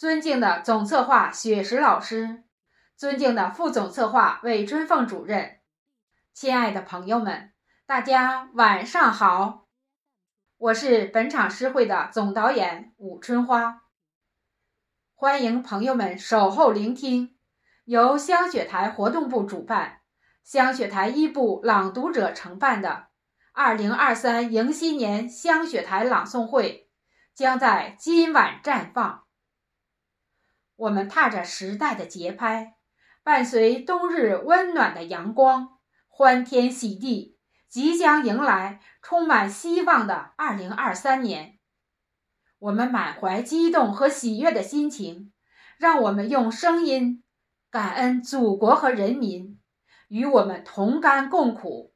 尊敬的总策划雪石老师，尊敬的副总策划魏春凤主任，亲爱的朋友们，大家晚上好！我是本场诗会的总导演武春花，欢迎朋友们守候聆听由香雪台活动部主办、香雪台一部朗读者承办的二零二三迎新年香雪台朗诵会，将在今晚绽放。我们踏着时代的节拍，伴随冬日温暖的阳光，欢天喜地，即将迎来充满希望的二零二三年。我们满怀激动和喜悦的心情，让我们用声音感恩祖国和人民与我们同甘共苦，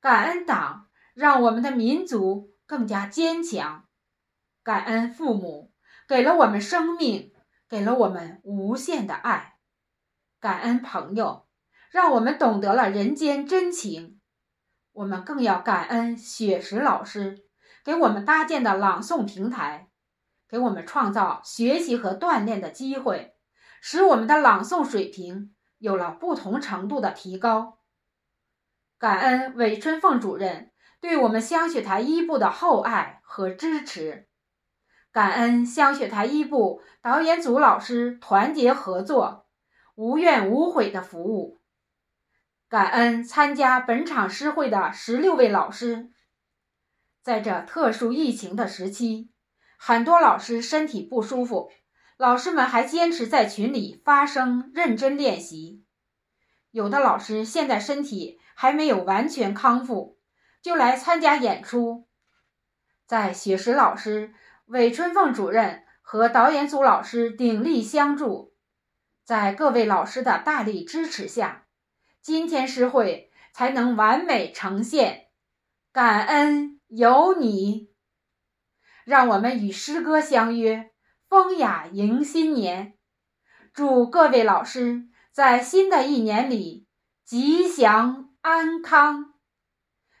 感恩党让我们的民族更加坚强，感恩父母给了我们生命。给了我们无限的爱，感恩朋友，让我们懂得了人间真情。我们更要感恩雪石老师给我们搭建的朗诵平台，给我们创造学习和锻炼的机会，使我们的朗诵水平有了不同程度的提高。感恩韦春凤主任对我们香雪台一部的厚爱和支持。感恩香雪台一部导演组老师团结合作、无怨无悔的服务。感恩参加本场诗会的十六位老师。在这特殊疫情的时期，很多老师身体不舒服，老师们还坚持在群里发声、认真练习。有的老师现在身体还没有完全康复，就来参加演出。在雪石老师。韦春凤主任和导演组老师鼎力相助，在各位老师的大力支持下，今天诗会才能完美呈现。感恩有你，让我们与诗歌相约，风雅迎新年。祝各位老师在新的一年里吉祥安康。